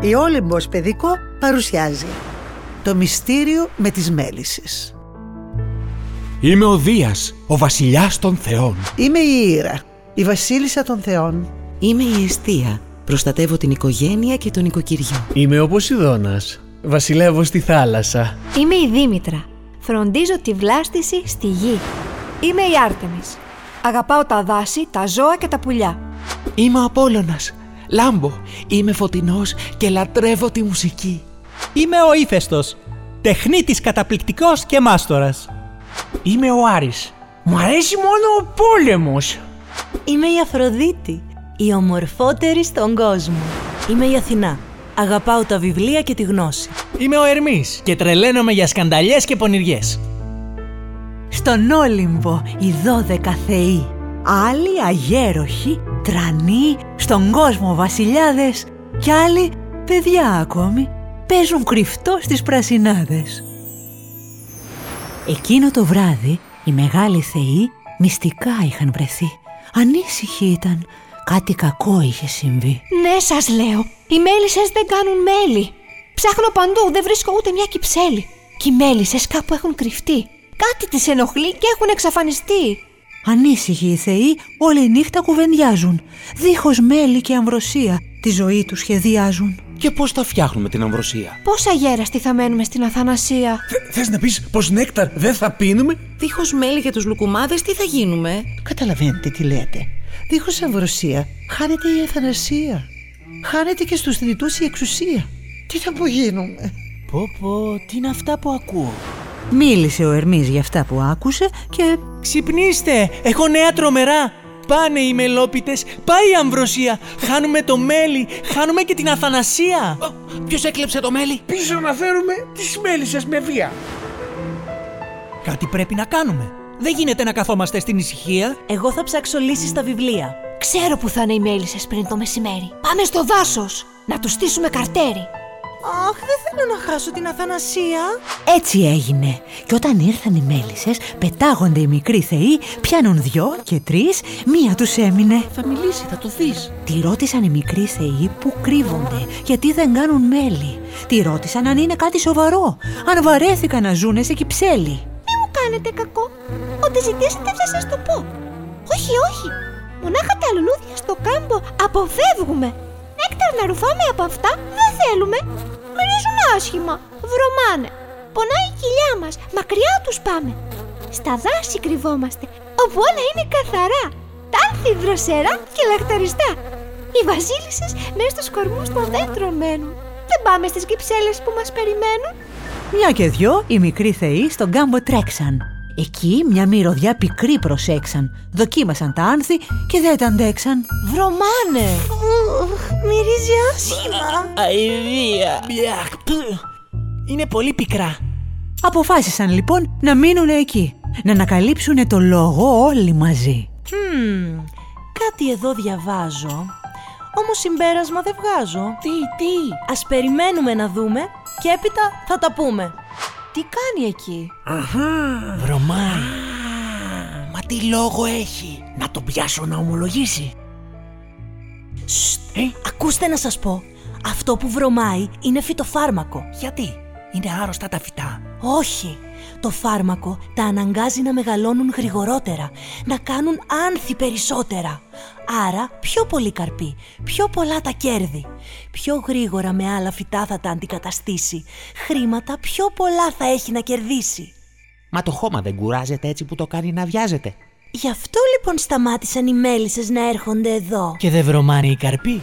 Η Όλυμπος Παιδικό παρουσιάζει το μυστήριο με τις μέλισσες. Είμαι ο Δίας, ο βασιλιάς των θεών. Είμαι η Ήρα, η βασίλισσα των θεών. Είμαι η Εστία. Προστατεύω την οικογένεια και τον οικοκυριό. Είμαι ο Ποσειδώνας. Βασιλεύω στη θάλασσα. Είμαι η Δήμητρα. Φροντίζω τη βλάστηση στη γη. Είμαι η Άρτεμις. Αγαπάω τα δάση, τα ζώα και τα πουλιά. Είμαι ο Απόλλωνας. Λάμπω. Είμαι φωτεινός και λατρεύω τη μουσική. Είμαι ο Ήφαιστος. Τεχνίτης καταπληκτικός και μάστορας. Είμαι ο Άρης. Μου αρέσει μόνο ο πόλεμος. Είμαι η Αφροδίτη, η ομορφότερη στον κόσμο. Είμαι η Αθηνά. Αγαπάω τα βιβλία και τη γνώση. Είμαι ο Ερμής και τρελαίνομαι για σκανταλιές και πονηριές. Στον Όλυμπο οι δώδεκα θεοί. Άλλοι αγέροχοι, τρανοί, στον κόσμο βασιλιάδες κι άλλοι παιδιά ακόμη παίζουν κρυφτό στις πρασινάδες. Εκείνο το βράδυ οι μεγάλοι θεοί μυστικά είχαν βρεθεί. Ανήσυχοι ήταν. Κάτι κακό είχε συμβεί. Ναι, σας λέω. Οι μέλισσες δεν κάνουν μέλι. Ψάχνω παντού, δεν βρίσκω ούτε μια κυψέλη. Και οι μέλισσες κάπου έχουν κρυφτεί. Κάτι τις ενοχλεί και έχουν εξαφανιστεί. Ανήσυχοι οι θεοί όλη νύχτα κουβεντιάζουν. Δίχως μέλι και αμβροσία τη ζωή τους σχεδιάζουν. Και πώς θα φτιάχνουμε την αμβροσία; Πόσα γέραστη θα μένουμε στην Αθανασία; Θε να πεις πως νέκταρ δεν θα πίνουμε; Δίχως μέλι για τους λουκουμάδες τι θα γίνουμε; Καταλαβαίνετε τι λέτε. Δίχως αμβροσία χάνεται η αθανασία. Χάνεται και στους θνητούς η εξουσία. Τι θα απογίνουμε; Πω πω, τι είναι αυτά που ακούω; Μίλησε ο Ερμής για αυτά που άκουσε και... Ξυπνήστε, έχω νέα τρομερά. Πάνε οι μελόπιτες, πάει η αμβροσία. Χάνουμε το μέλι, χάνουμε και την αθανασία. Ποιος έκλεψε το μέλι; Πίσω να φέρουμε τις μέλισσες με βία. Κάτι πρέπει να κάνουμε. Δεν γίνεται να καθόμαστε στην ησυχία. Εγώ θα ψάξω λύσεις στα βιβλία. Ξέρω που θα είναι οι μέλισσες πριν το μεσημέρι. Πάμε στο δάσος, να τους στήσουμε καρτέρι. Αχ, δεν θέλω να χάσω την Αθανασία. Έτσι έγινε. Και όταν ήρθαν οι μέλισσες, πετάγονται οι μικροί θεοί, πιάνουν δυο και τρεις, μία τους έμεινε. Θα μιλήσει, θα το δεις. Τη ρώτησαν οι μικροί θεοί που κρύβονται, γιατί δεν κάνουν μέλι. Τη ρώτησαν αν είναι κάτι σοβαρό, αν βαρέθηκαν να ζουνε σε κυψέλη. Μη μου κάνετε κακό; Ό,τι ζητήσετε θα σας το πω. Όχι, όχι. Μονάχα τα λουλούδια στο κάμπο αποφεύγουμε. Νέκταρ να ρουφάμε από αυτά δεν θέλουμε. Μυρίζουν άσχημα. Βρωμάνε. Πονάει η κοιλιά μας. Μακριά τους πάμε. Στα δάση κρυβόμαστε. Όπου όλα είναι καθαρά. Τάλθη δροσερά και λαχταριστά. Οι βασίλισσες μέσα στους κορμούς των δέντρων μένουν. Δεν πάμε στις κυψέλες που μας περιμένουν. Μια και δυο οι μικροί θεοί στον κάμπο τρέξαν. Εκεί μια μυρωδιά πικρή προσέξαν. Δοκίμασαν τα άνθη και δεν τα αντέξαν. Βρωμάνε. Μυρίζει άσχημα. Αηδία. Είναι πολύ πικρά. Αποφάσισαν λοιπόν να μείνουν εκεί. Να ανακαλύψουν το λόγο όλοι μαζί. Μμμ, κάτι εδώ διαβάζω. Όμως συμπέρασμα δεν βγάζω. Τι, τι; Ας περιμένουμε να δούμε και έπειτα θα τα πούμε. Τι κάνει εκεί; Βρωμάει. Μα τι λόγο έχει. Να τον πιάσω να ομολογήσει; Σστ, ακούστε να σας πω. Αυτό που βρωμάει είναι φυτοφάρμακο. Γιατί; Είναι άρρωστα τα φυτά; Όχι. Το φάρμακο τα αναγκάζει να μεγαλώνουν γρηγορότερα, να κάνουν άνθη περισσότερα. Άρα πιο πολύ καρπί, πιο πολλά τα κέρδη. Πιο γρήγορα με άλλα φυτά θα τα αντικαταστήσει. Χρήματα πιο πολλά θα έχει να κερδίσει. Μα το χώμα δεν κουράζεται έτσι που το κάνει να βιάζεται. Γι' αυτό λοιπόν σταμάτησαν οι μέλισσες να έρχονται εδώ. Και δεν βρωμάνε οι καρποί.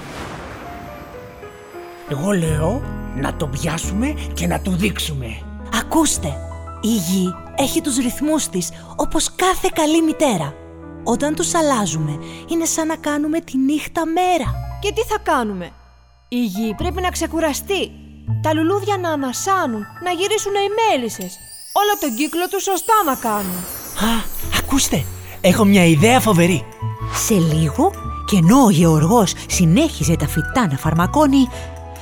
Εγώ λέω να τον πιάσουμε και να του δείξουμε. Ακούστε, η γη έχει τους ρυθμούς της όπως κάθε καλή μητέρα. Όταν τους αλλάζουμε είναι σαν να κάνουμε τη νύχτα μέρα. Και τι θα κάνουμε; Η γη πρέπει να ξεκουραστεί. Τα λουλούδια να ανασάνουν, να γυρίσουν οι μέλισσες. Όλο τον κύκλο τους σωστά να κάνουν. Α, ακούστε, έχω μια ιδέα φοβερή. Σε λίγο, και ενώ ο Γεωργός συνέχιζε τα φυτά να φαρμακώνει,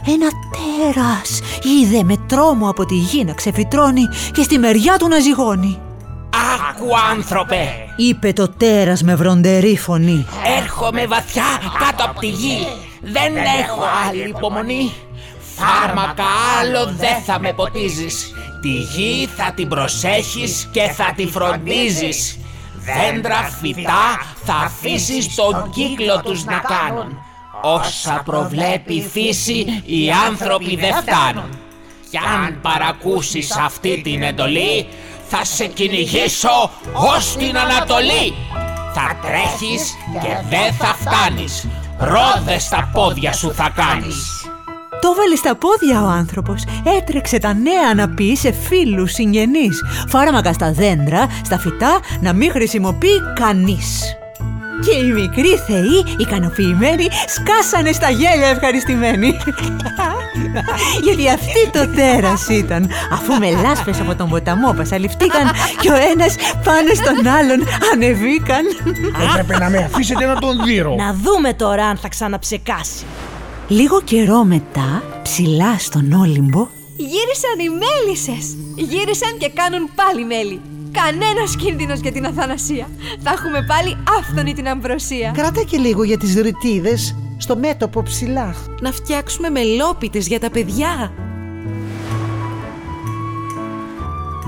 ένα τέρας είδε με τρόμο από τη γη να ξεφυτρώνει και στη μεριά του να ζυγώνει. Άκου άνθρωπε! Είπε το τέρας με βροντερή φωνή. Έρχομαι βαθιά κάτω από τη γη. Δεν έχω άλλη υπομονή. Φάρμακα άλλο δεν θα με ποτίζεις. Τη γη θα την προσέχεις και θα τη φροντίζεις. Δέντρα φυτά θα αφήσεις τον κύκλο τους να κάνουν. Όσα προβλέπει η φύση οι άνθρωποι δεν φτάνουν. Κι αν παρακούσεις αυτή την εντολή θα σε κυνηγήσω ως την Ανατολή. Θα τρέχεις και δεν θα φτάνεις. Ρόδες στα πόδια σου θα κάνεις. Το βάλε στα πόδια ο άνθρωπος. Έτρεξε τα νέα να πει σε φίλους συγγενείς. Φάρμακα στα δέντρα, στα φυτά, να μην χρησιμοποιεί κανείς. Και οι μικροί θεοί, ικανοποιημένοι, σκάσανε στα γέλια ευχαριστημένοι. Γιατί αυτή το τέρας ήταν, αφού με λάσπες από τον ποταμό πασαλιφτήκαν και ο ένας πάνω στον άλλον ανεβήκαν. Έπρεπε να με αφήσετε να τον δείρω. Να δούμε τώρα αν θα ξαναψεκάσει. Λίγο καιρό μετά, ψηλά στον Όλυμπο, Γύρισαν οι μέλισσες. Γύρισαν και κάνουν πάλι μέλι. Κανένας κίνδυνος για την αθανασία. Θα έχουμε πάλι άφθονη την αμβροσία. Κράτα και λίγο για τις ρητίδες στο μέτωπο ψηλά. Να φτιάξουμε μελόπιτες για τα παιδιά.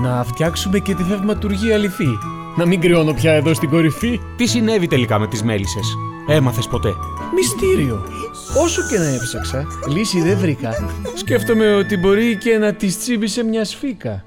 Να φτιάξουμε και τη θαυματουργία αληθή. Να μην κρυώνω πια εδώ στην κορυφή. Τι συνέβη τελικά με τις μέλισσες; Έμαθες ποτέ; Μυστήριο. Όσο και να έψαξα, λύση δεν βρήκα. Σκέφτομαι ότι μπορεί και να τις τσίμπησε μια σφίκα.